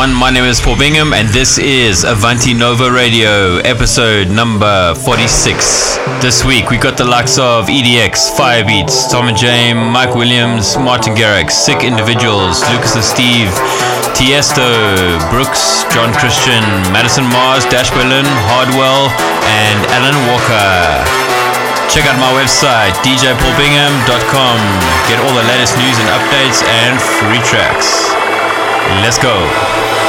everyone? My name is Paul Bingham, and this is Avanti Nova Radio, episode number 46. This week, we got the likes of EDX, Firebeatz, Tom and James, Mike Williams, Martin Garrix, Sick Individuals, Lucas and Steve, Tiesto, Brooks, John Christian, Madison Mars, Dash Berlin, Hardwell, and Alan Walker. Check out my website, djpaulbingham.com. Get all the latest news and updates and free tracks. Let's go.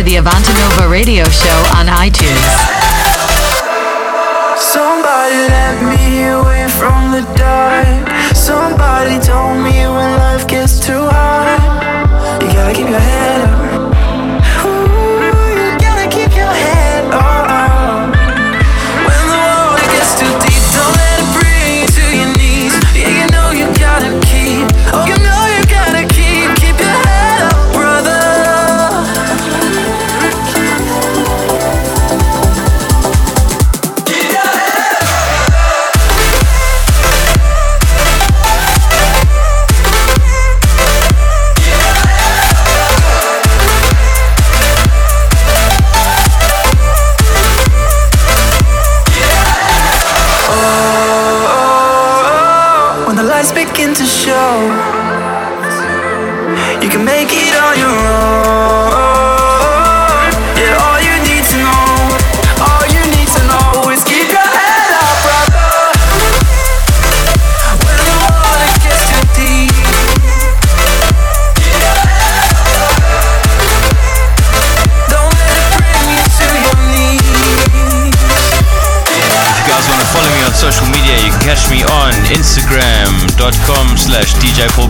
To the Nova Radio Show on iTunes.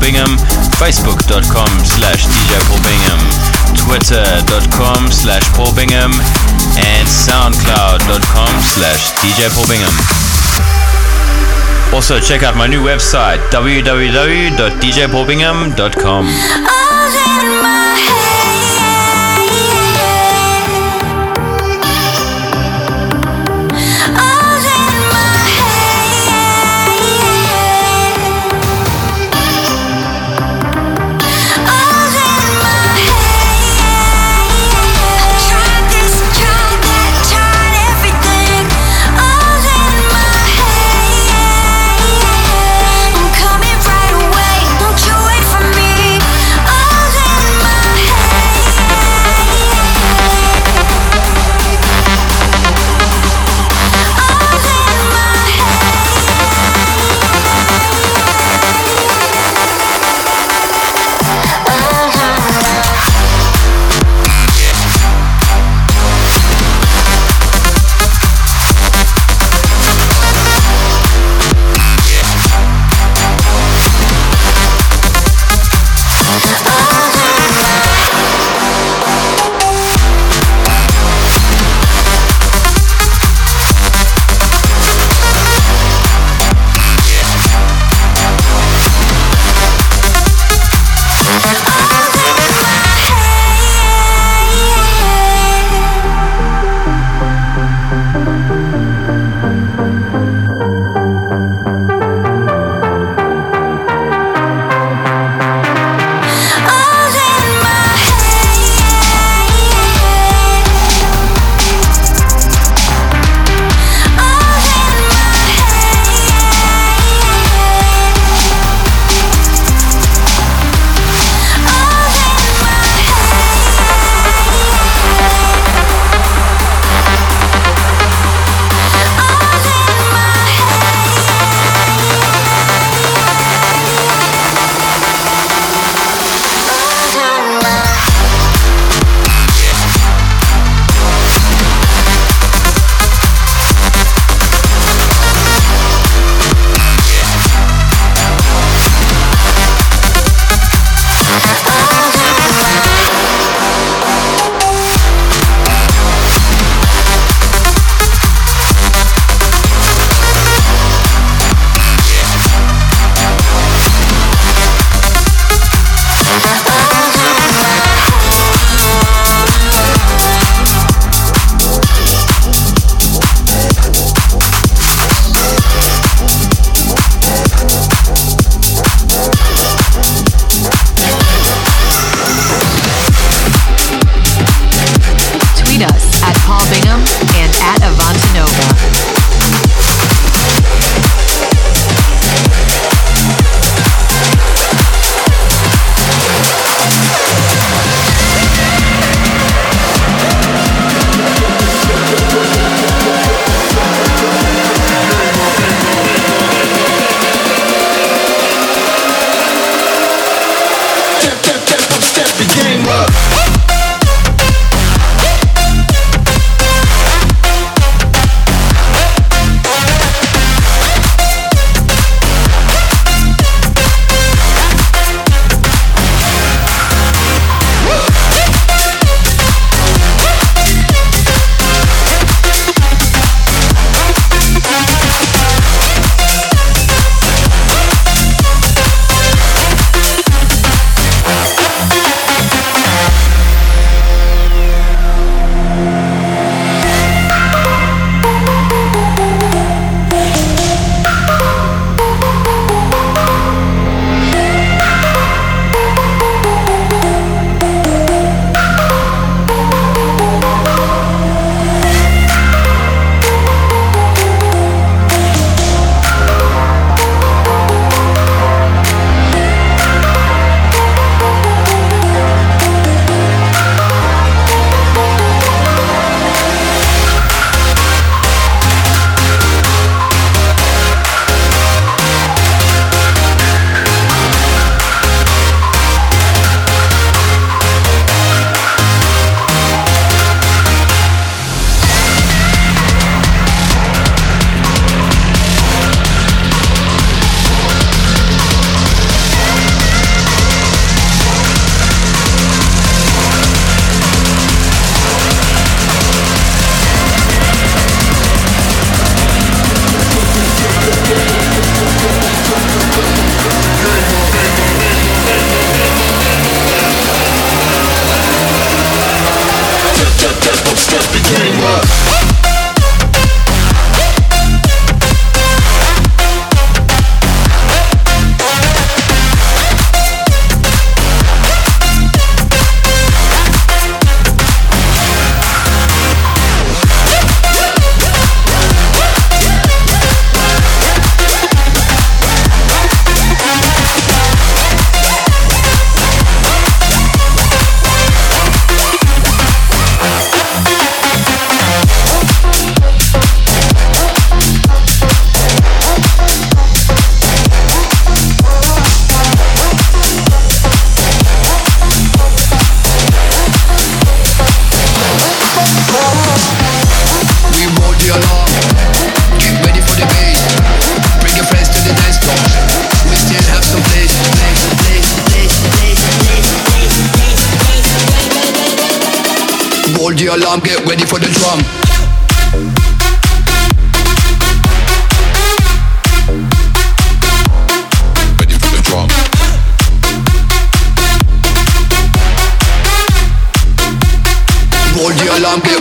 Bingham, facebook.com slash DJ Paul Bingham, twitter.com slash Paul Bingham, and soundcloud.com slash DJ Paul Bingham. Also, check out my new website, www.djpaulbingham.com.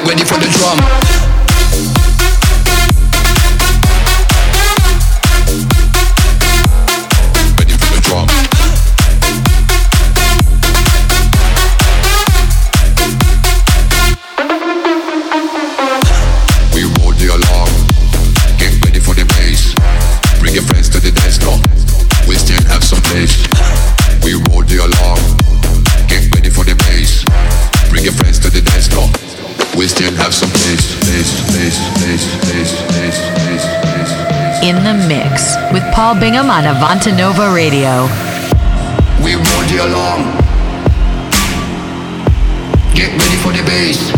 ready for the drum. Paul Bingham on Avanti Nova Radio. We the alarm. Get ready for the bass.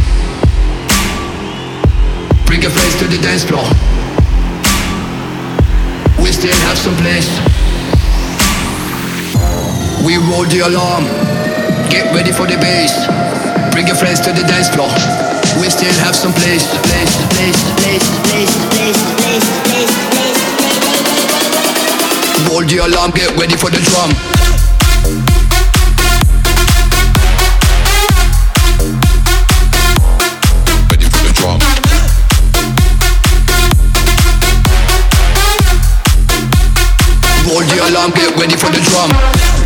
Bring your friends to the dance floor. We still have some place. We roll the alarm. Get ready for the bass. Bring your friends to the dance floor. We still have some. Place, place, place, place, place, place, place, place. Roll the alarm. Get ready for the drum. Roll the alarm, get ready for the drum.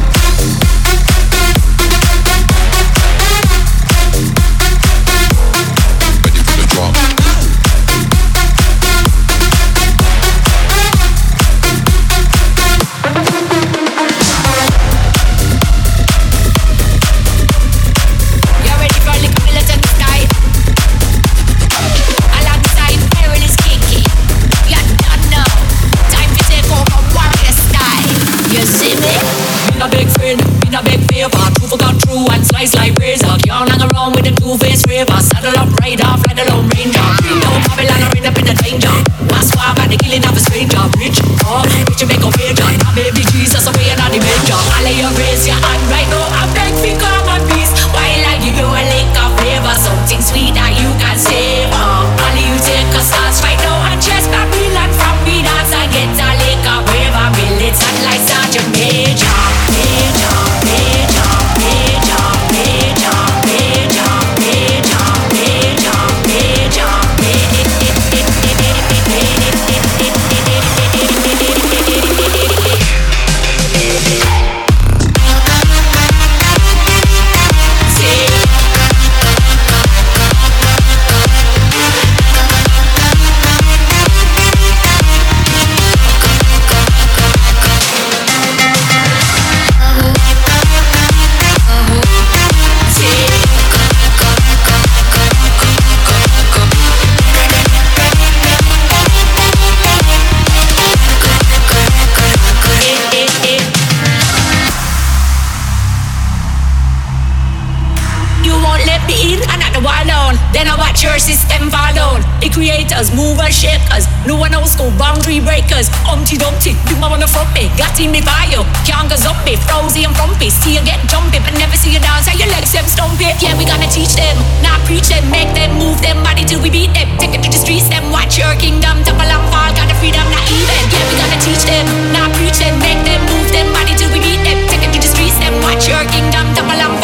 Baby Jesus away and the major. I lay your raise your boundary breakers. Umpty Dumpty, you might wanna front me. Got in me fire, can't go zombie, frozy and frumpy. See you get jumpy, but never see you dance. How your legs them stumpy. Yeah, we gonna teach them, not preach them, make them move them body till we beat them. Take it to the streets, them watch your kingdom, topple and fall, got the freedom, not even. Yeah, we gonna teach them, not preach them, make them move them body till we beat them. Take it to the streets, them watch your kingdom, topple and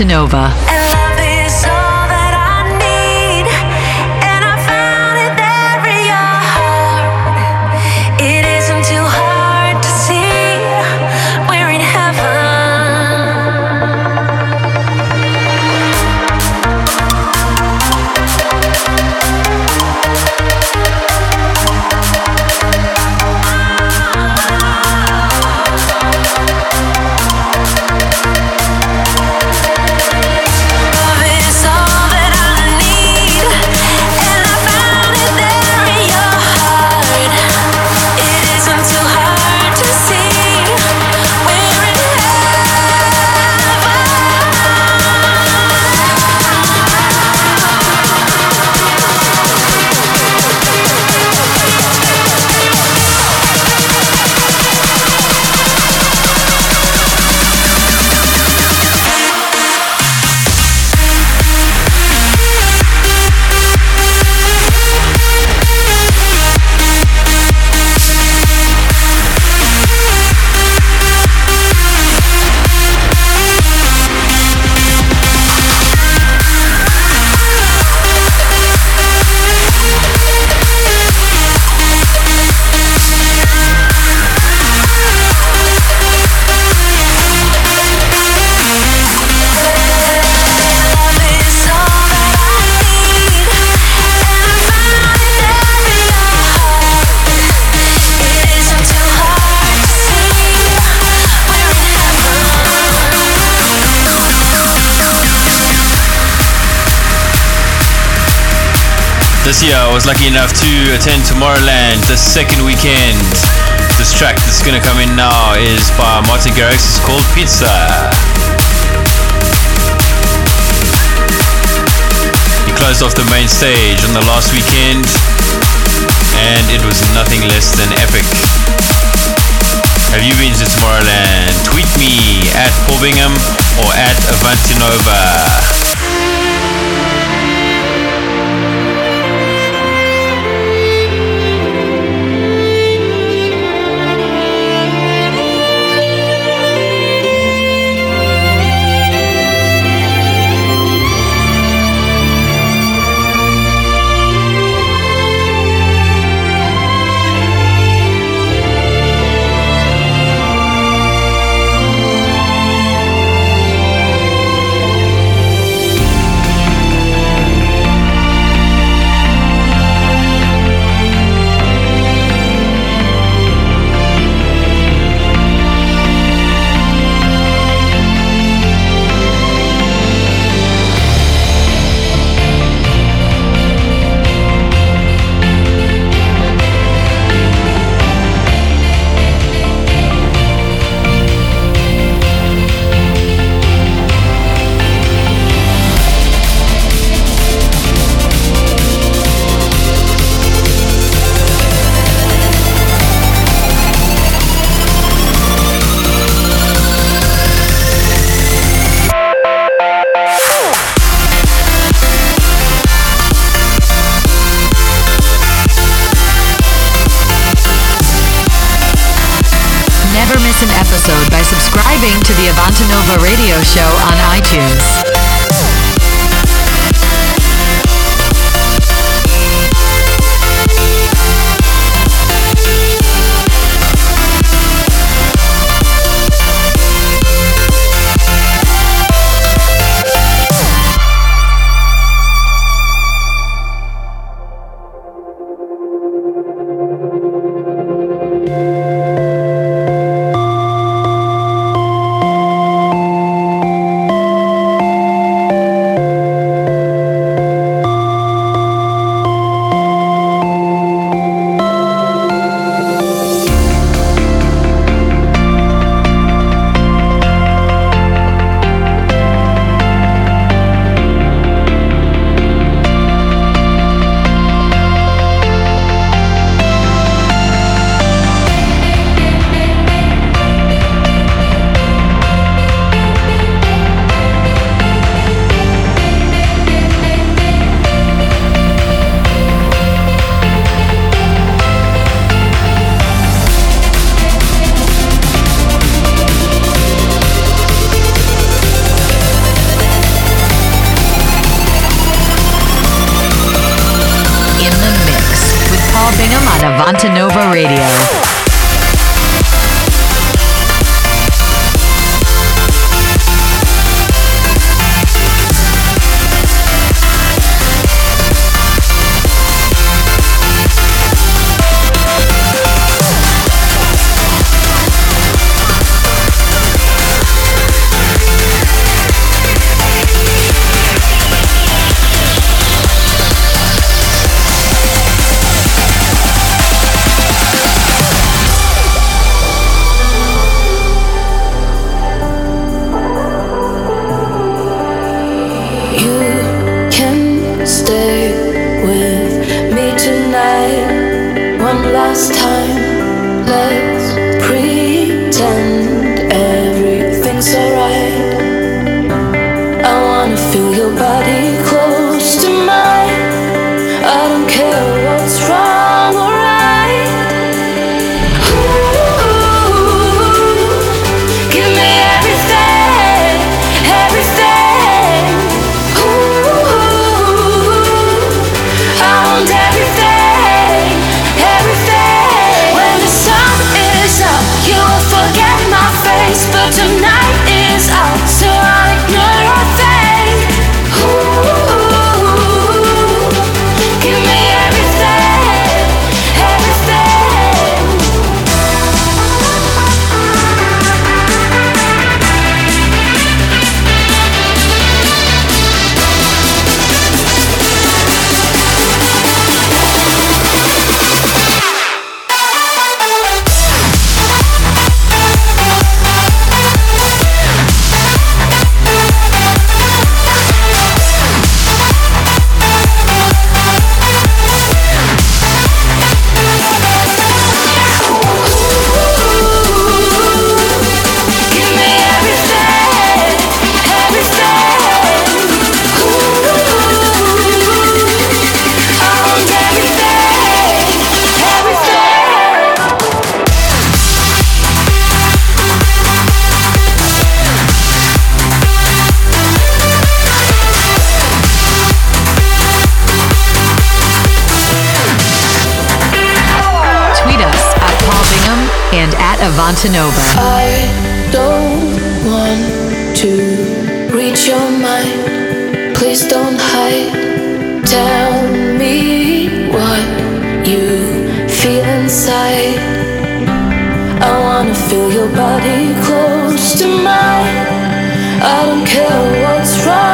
at was lucky enough to attend Tomorrowland the second weekend. This track that's gonna come in now is by Martin Garrix. It's called Pizza. He closed off the main stage on the last weekend and it was nothing less than epic. Have you been to Tomorrowland? Tweet me at Paul Bingham or at Avantinova. Tell me what you feel inside. I wanna feel your body close to mine. I don't care what's wrong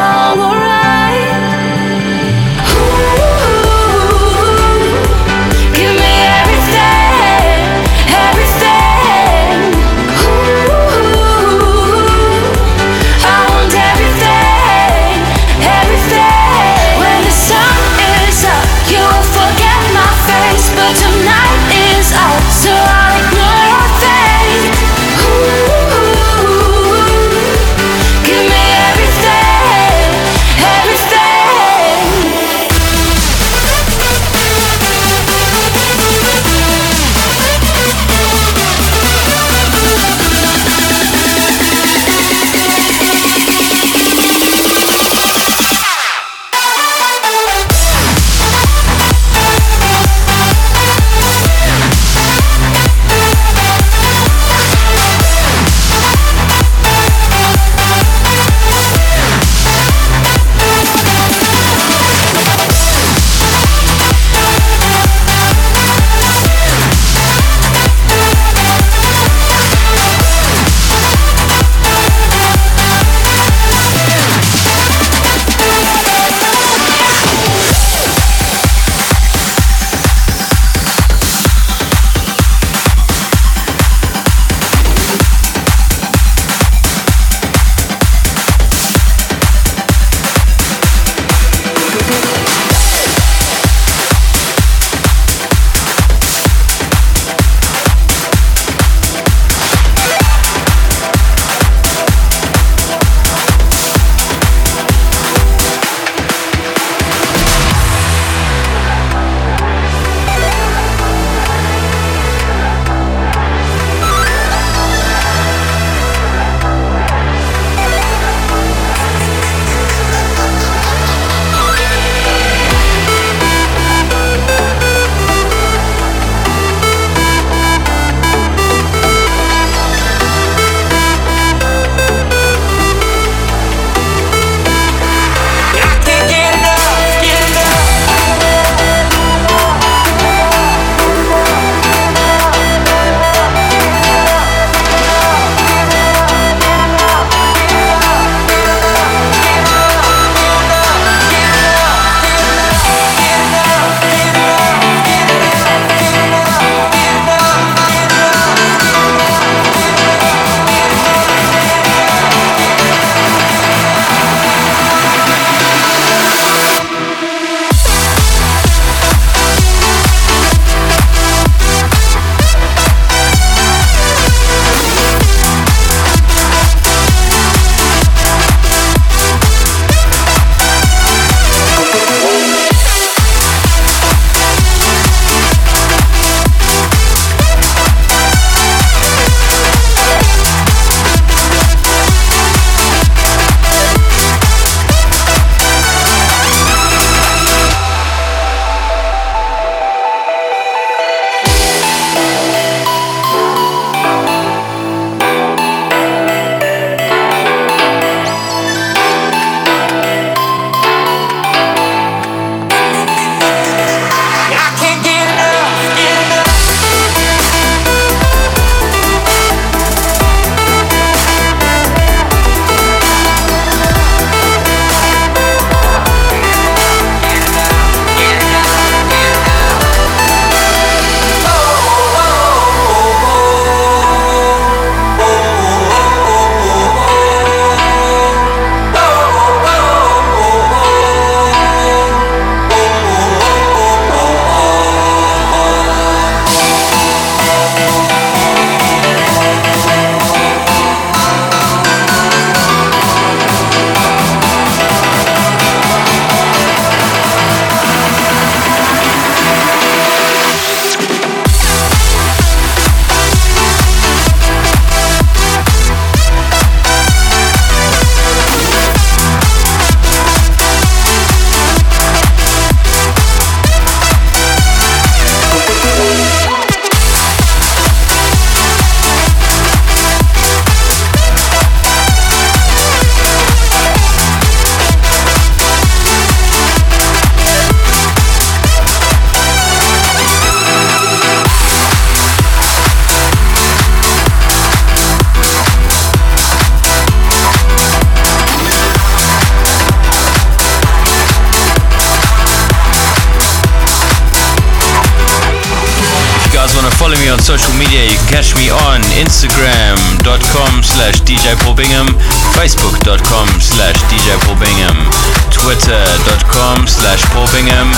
Bingham, Facebook.com slash DJ Paul Bingham, Twitter.com slash Paul Bingham,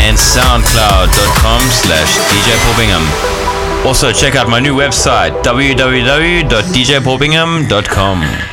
and SoundCloud.com slash DJ Paul Bingham. Also, check out my new website, www.djpaulbingham.com.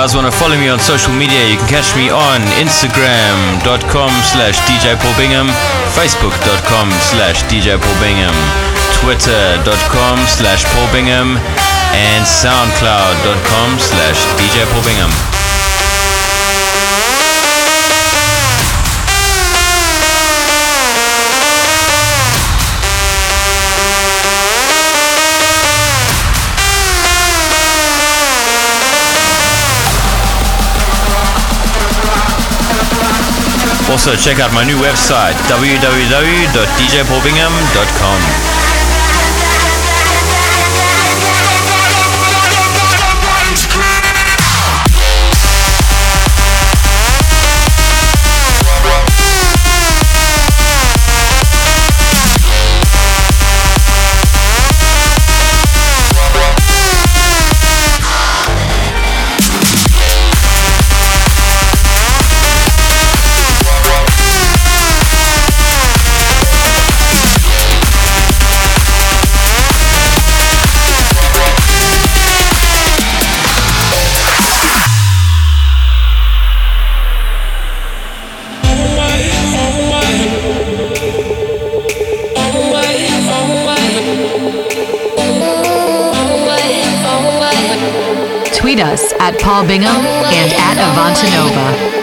guys want to follow me on social media, you can catch me on Instagram.com slash DJ Paul Bingham, Facebook.com slash DJ Paul Bingham, Twitter.com slash Paul Bingham, and SoundCloud.com slash DJ Paul Bingham. Also, check out my new website www.djpaulbingham.com. Bingham and at Avantanova.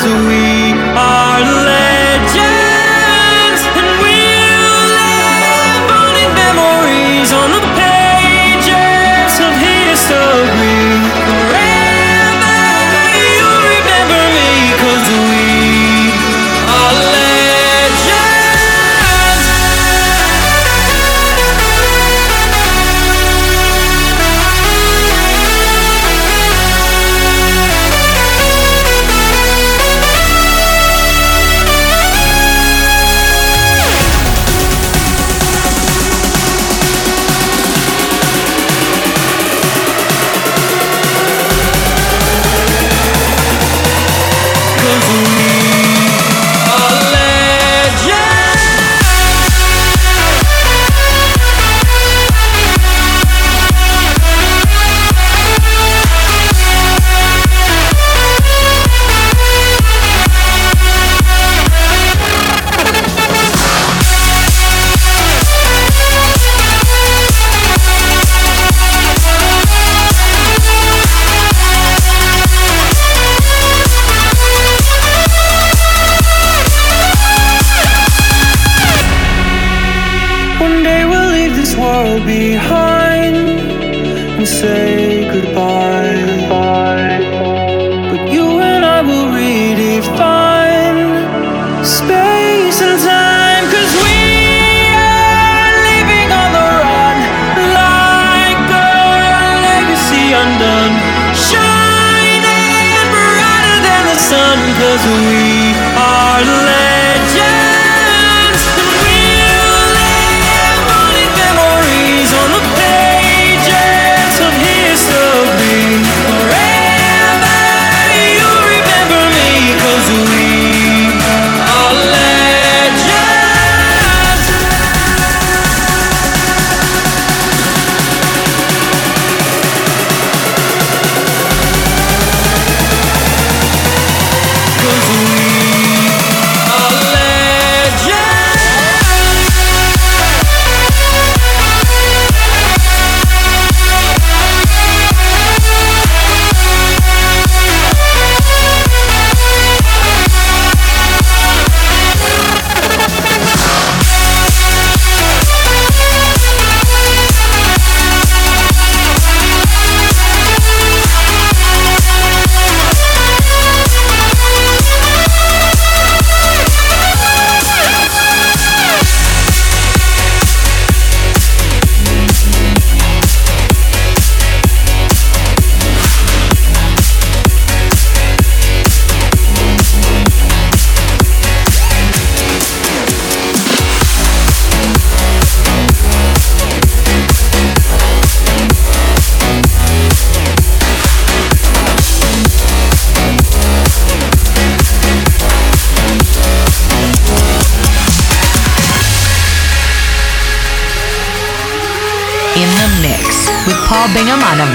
'Cause we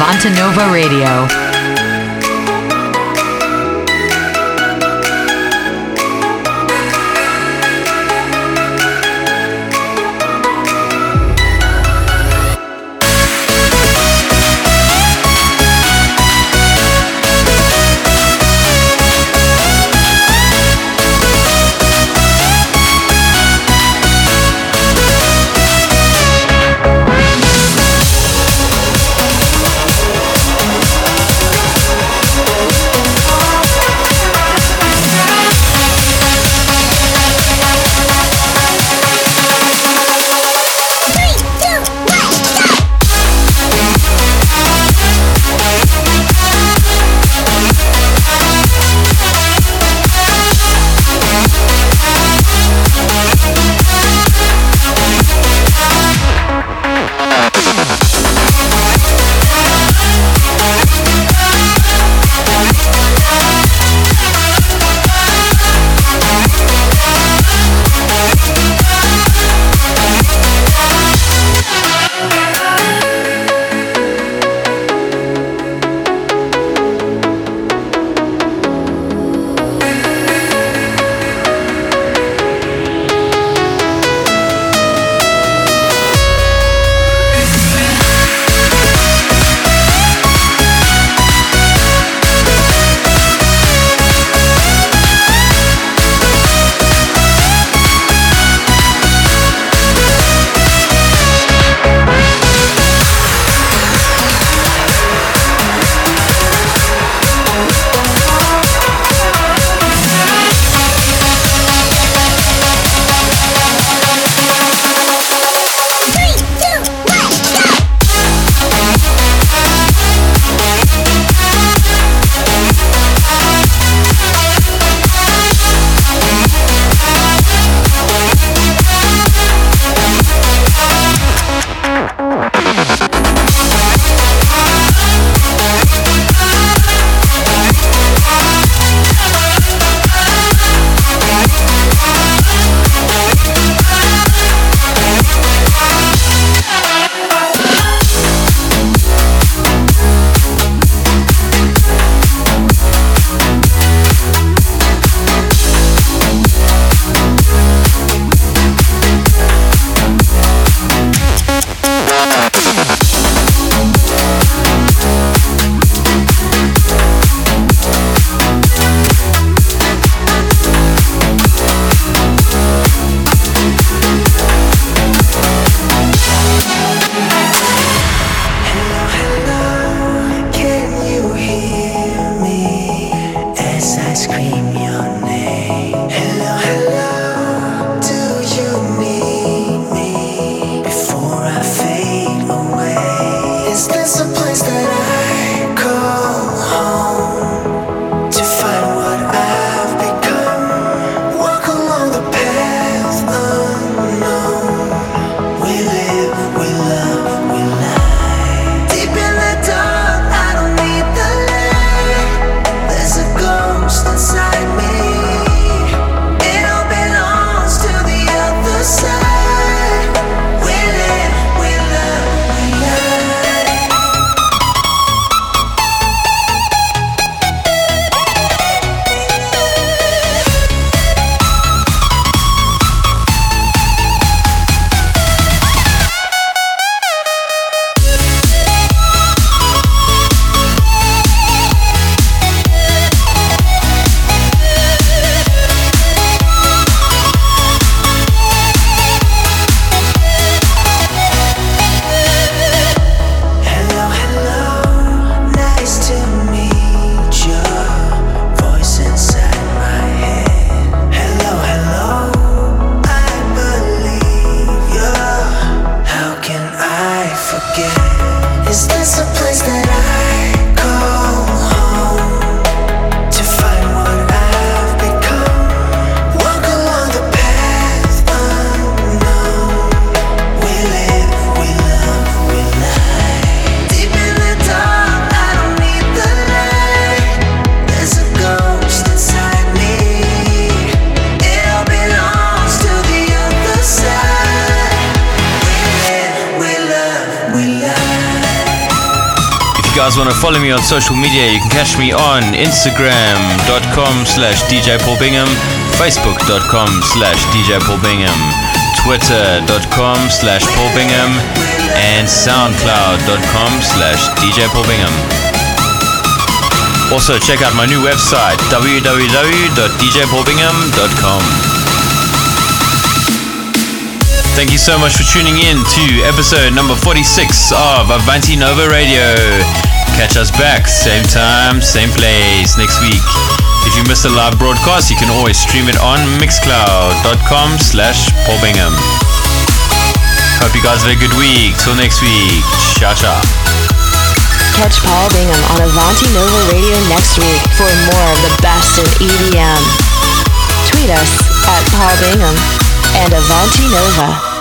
Bingham on Avanti Nova Radio. Media, you can catch me on Instagram.com slash DJ Paul Bingham, Facebook.com slash DJ Paul Bingham, Twitter.com slash Paul Bingham, and SoundCloud.com slash DJ Paul Bingham. Also, check out my new website, www.djpaulbingham.com. Thank you so much for tuning in to episode number 46 of Avanti Nova Radio. Catch us back, same time, same place next week. If you missed the live broadcast, you can always stream it on mixcloud.com slash Paul Bingham. Hope you guys have a good week. Till next week. Ciao, ciao. Catch Paul Bingham on Avanti Nova Radio next week for more of the best in EDM. Tweet us at Paul Bingham and Avanti Nova.